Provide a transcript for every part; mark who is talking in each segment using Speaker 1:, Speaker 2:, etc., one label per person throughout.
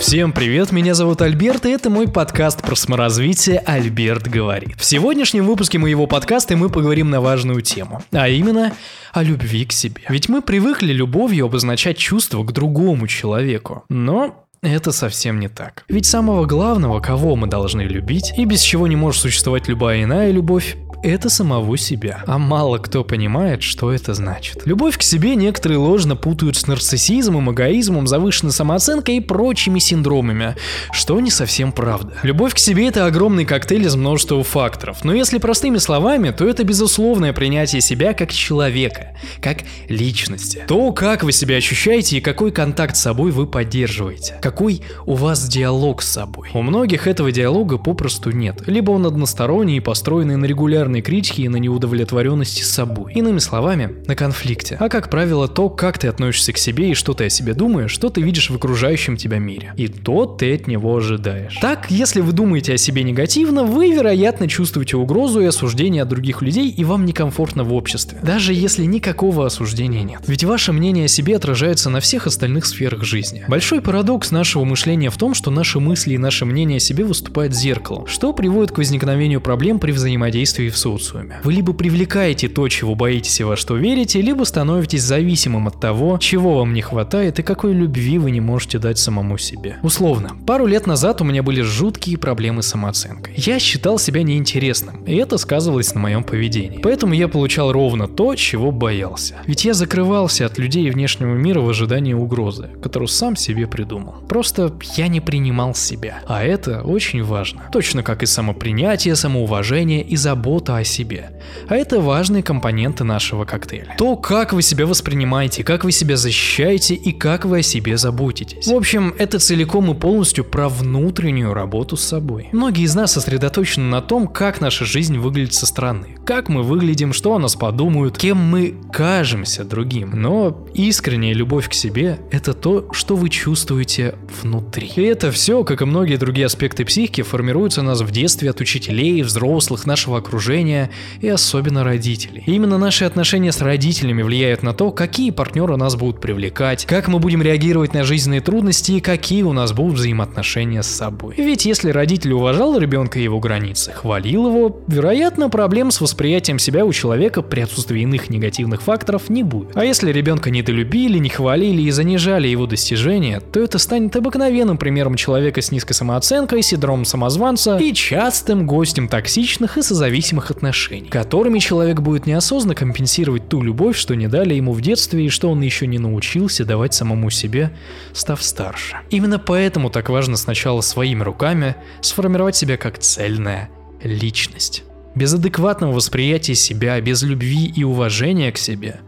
Speaker 1: Всем привет, меня зовут Альберт, и это мой подкаст про саморазвитие «Альберт говорит». В сегодняшнем выпуске моего подкаста мы поговорим на важную тему, а именно о любви к себе. Ведь мы привыкли любовью обозначать чувство к другому человеку, но это совсем не так. Ведь самого главного, кого мы должны любить, и без чего не может существовать любая иная любовь, это самого себя. А мало кто понимает, что это значит. Любовь к себе некоторые ложно путают с нарциссизмом, эгоизмом, завышенной самооценкой и прочими синдромами, что не совсем правда. Любовь к себе это огромный коктейль из множества факторов, но если простыми словами, то это безусловное принятие себя как человека, как личности. То, как вы себя ощущаете и какой контакт с собой вы поддерживаете. Какой у вас диалог с собой. У многих этого диалога попросту нет. Либо он односторонний и построенный на регулярном регулярной критики и на неудовлетворенности с собой. Иными словами, на конфликте. А как правило, то, как ты относишься к себе и что ты о себе думаешь, что ты видишь в окружающем тебя мире. И то ты от него ожидаешь. Так, если вы думаете о себе негативно, вы, вероятно, чувствуете угрозу и осуждение от других людей, и вам некомфортно в обществе. Даже если никакого осуждения нет. Ведь ваше мнение о себе отражается на всех остальных сферах жизни. Большой парадокс нашего мышления в том, что наши мысли и наше мнение о себе выступают зеркалом, что приводит к возникновению проблем при взаимодействии в социуме. Вы либо привлекаете то, чего боитесь и во что верите, либо становитесь зависимым от того, чего вам не хватает и какой любви вы не можете дать самому себе. Условно, пару лет назад у меня были жуткие проблемы с самооценкой. Я считал себя неинтересным, и это сказывалось на моем поведении. Поэтому я получал ровно то, чего боялся. Ведь я закрывался от людей и внешнего мира в ожидании угрозы, которую сам себе придумал. Просто я не принимал себя. А это очень важно. Точно как и самопринятие, самоуважение и забота забота о себе. А это важные компоненты нашего коктейля. То, как вы себя воспринимаете, как вы себя защищаете и как вы о себе заботитесь. В общем, это целиком и полностью про внутреннюю работу с собой. Многие из нас сосредоточены на том, как наша жизнь выглядит со стороны, как мы выглядим, что о нас подумают, кем мы кажемся другим. Но искренняя любовь к себе – это то, что вы чувствуете внутри. И это все, как и многие другие аспекты психики, формируются у нас в детстве от учителей, взрослых, нашего окружения, окружения и особенно родителей. И именно наши отношения с родителями влияют на то, какие партнеры нас будут привлекать, как мы будем реагировать на жизненные трудности и какие у нас будут взаимоотношения с собой. Ведь если родитель уважал ребенка и его границы, хвалил его, вероятно, проблем с восприятием себя у человека при отсутствии иных негативных факторов не будет. А если ребенка недолюбили, не хвалили и занижали его достижения, то это станет обыкновенным примером человека с низкой самооценкой, синдромом самозванца и частым гостем токсичных и созависимых отношений, которыми человек будет неосознанно компенсировать ту любовь, что не дали ему в детстве и что он еще не научился давать самому себе, став старше. Именно поэтому так важно сначала своими руками сформировать себя как цельная личность. Без адекватного восприятия себя, без любви и уважения к себе,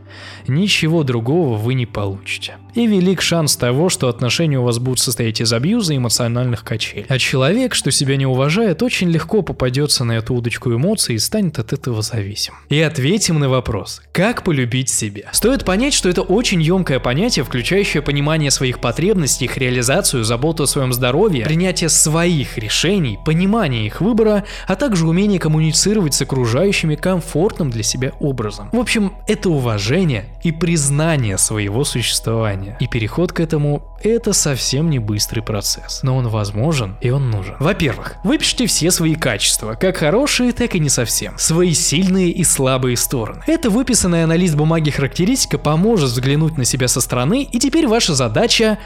Speaker 1: ничего другого вы не получите и велик шанс того, что отношения у вас будут состоять из абьюза и эмоциональных качелей. А человек, что себя не уважает, очень легко попадется на эту удочку эмоций и станет от этого зависим. И ответим на вопрос, как полюбить себя. Стоит понять, что это очень емкое понятие, включающее понимание своих потребностей, их реализацию, заботу о своем здоровье, принятие своих решений, понимание их выбора, а также умение коммуницировать с окружающими комфортным для себя образом. В общем, это уважение и признание своего существования сознания. И переход к этому – это совсем не быстрый процесс. Но он возможен и он нужен. Во-первых, выпишите все свои качества, как хорошие, так и не совсем. Свои сильные и слабые стороны. Это выписанная на лист бумаги характеристика поможет взглянуть на себя со стороны, и теперь ваша задача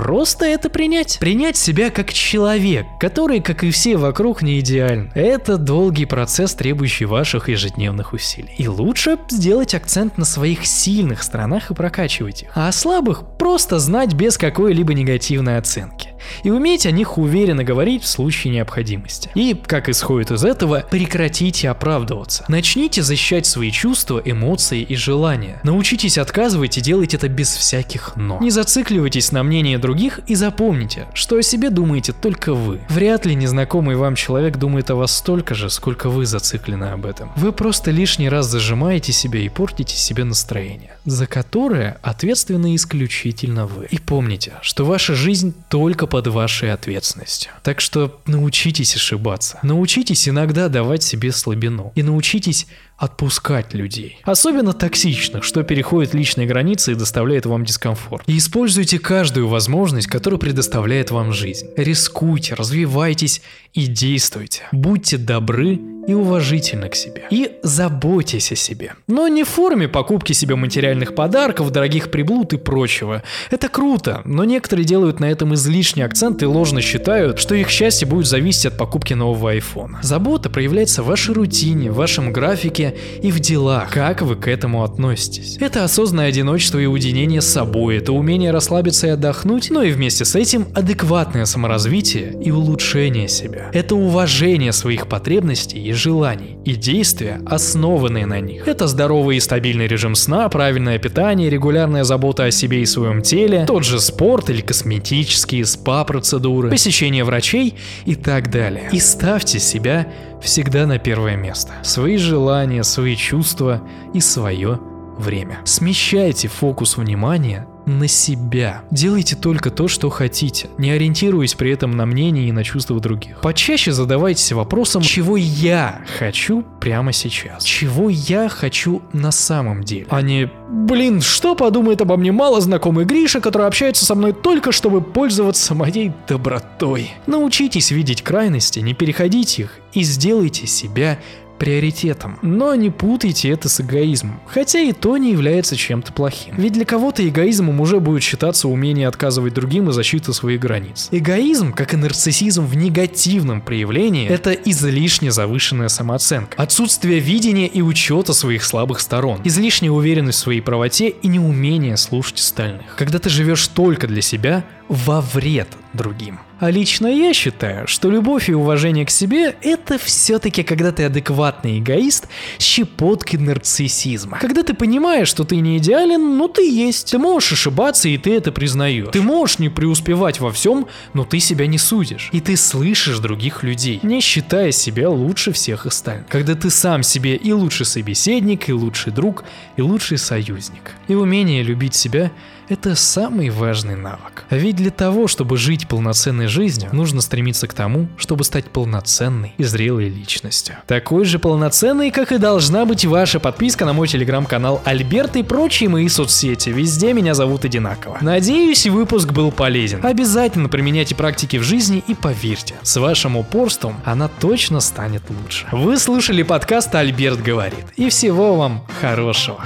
Speaker 1: Просто это принять. Принять себя как человек, который, как и все вокруг, не идеален. Это долгий процесс, требующий ваших ежедневных усилий. И лучше сделать акцент на своих сильных сторонах и прокачивать их. А о слабых просто знать без какой-либо негативной оценки и уметь о них уверенно говорить в случае необходимости. И, как исходит из этого, прекратите оправдываться. Начните защищать свои чувства, эмоции и желания. Научитесь отказывать и делать это без всяких «но». Не зацикливайтесь на мнении других и запомните, что о себе думаете только вы. Вряд ли незнакомый вам человек думает о вас столько же, сколько вы зациклены об этом. Вы просто лишний раз зажимаете себя и портите себе настроение, за которое ответственны исключительно вы. И помните, что ваша жизнь только под вашей ответственностью. Так что научитесь ошибаться. Научитесь иногда давать себе слабину. И научитесь отпускать людей. Особенно токсичных, что переходит личные границы и доставляет вам дискомфорт. И используйте каждую возможность, которую предоставляет вам жизнь. Рискуйте, развивайтесь и действуйте. Будьте добры и уважительны к себе. И заботьтесь о себе. Но не в форме покупки себе материальных подарков, дорогих приблуд и прочего. Это круто, но некоторые делают на этом излишний акцент и ложно считают, что их счастье будет зависеть от покупки нового айфона. Забота проявляется в вашей рутине, в вашем графике и в делах. Как вы к этому относитесь? Это осознанное одиночество и уединение с собой, это умение расслабиться и отдохнуть, но и вместе с этим адекватное саморазвитие и улучшение себя. Это уважение своих потребностей и желаний, и действия, основанные на них. Это здоровый и стабильный режим сна, правильное питание, регулярная забота о себе и своем теле, тот же спорт или косметические спа-процедуры, посещение врачей и так далее. И ставьте себя всегда на первое место. Свои желания, свои чувства и свое время. Смещайте фокус внимания на себя. Делайте только то, что хотите, не ориентируясь при этом на мнение и на чувства других. Почаще задавайтесь вопросом, чего я хочу прямо сейчас, чего я хочу на самом деле, а не Блин, что подумает обо мне мало знакомый Гриша, который общается со мной только чтобы пользоваться моей добротой. Научитесь видеть крайности, не переходите их и сделайте себя приоритетом. Но не путайте это с эгоизмом, хотя и то не является чем-то плохим. Ведь для кого-то эгоизмом уже будет считаться умение отказывать другим и защита своих границ. Эгоизм, как и нарциссизм в негативном проявлении, это излишне завышенная самооценка, отсутствие видения и учета своих слабых сторон, излишняя уверенность в своей правоте и неумение слушать остальных. Когда ты живешь только для себя, во вред другим. А лично я считаю, что любовь и уважение к себе – это все-таки когда ты адекватный эгоист с щепоткой нарциссизма. Когда ты понимаешь, что ты не идеален, но ты есть. Ты можешь ошибаться, и ты это признаешь. Ты можешь не преуспевать во всем, но ты себя не судишь. И ты слышишь других людей, не считая себя лучше всех остальных. Когда ты сам себе и лучший собеседник, и лучший друг, и лучший союзник. И умение любить себя – это самый важный навык. Ведь для того, чтобы жить полноценной жизнью, нужно стремиться к тому, чтобы стать полноценной и зрелой личностью. Такой же полноценной, как и должна быть ваша подписка на мой телеграм-канал Альберт и прочие мои соцсети. Везде меня зовут одинаково. Надеюсь, выпуск был полезен. Обязательно применяйте практики в жизни и поверьте, с вашим упорством она точно станет лучше. Вы слушали подкаст «Альберт говорит» и всего вам хорошего.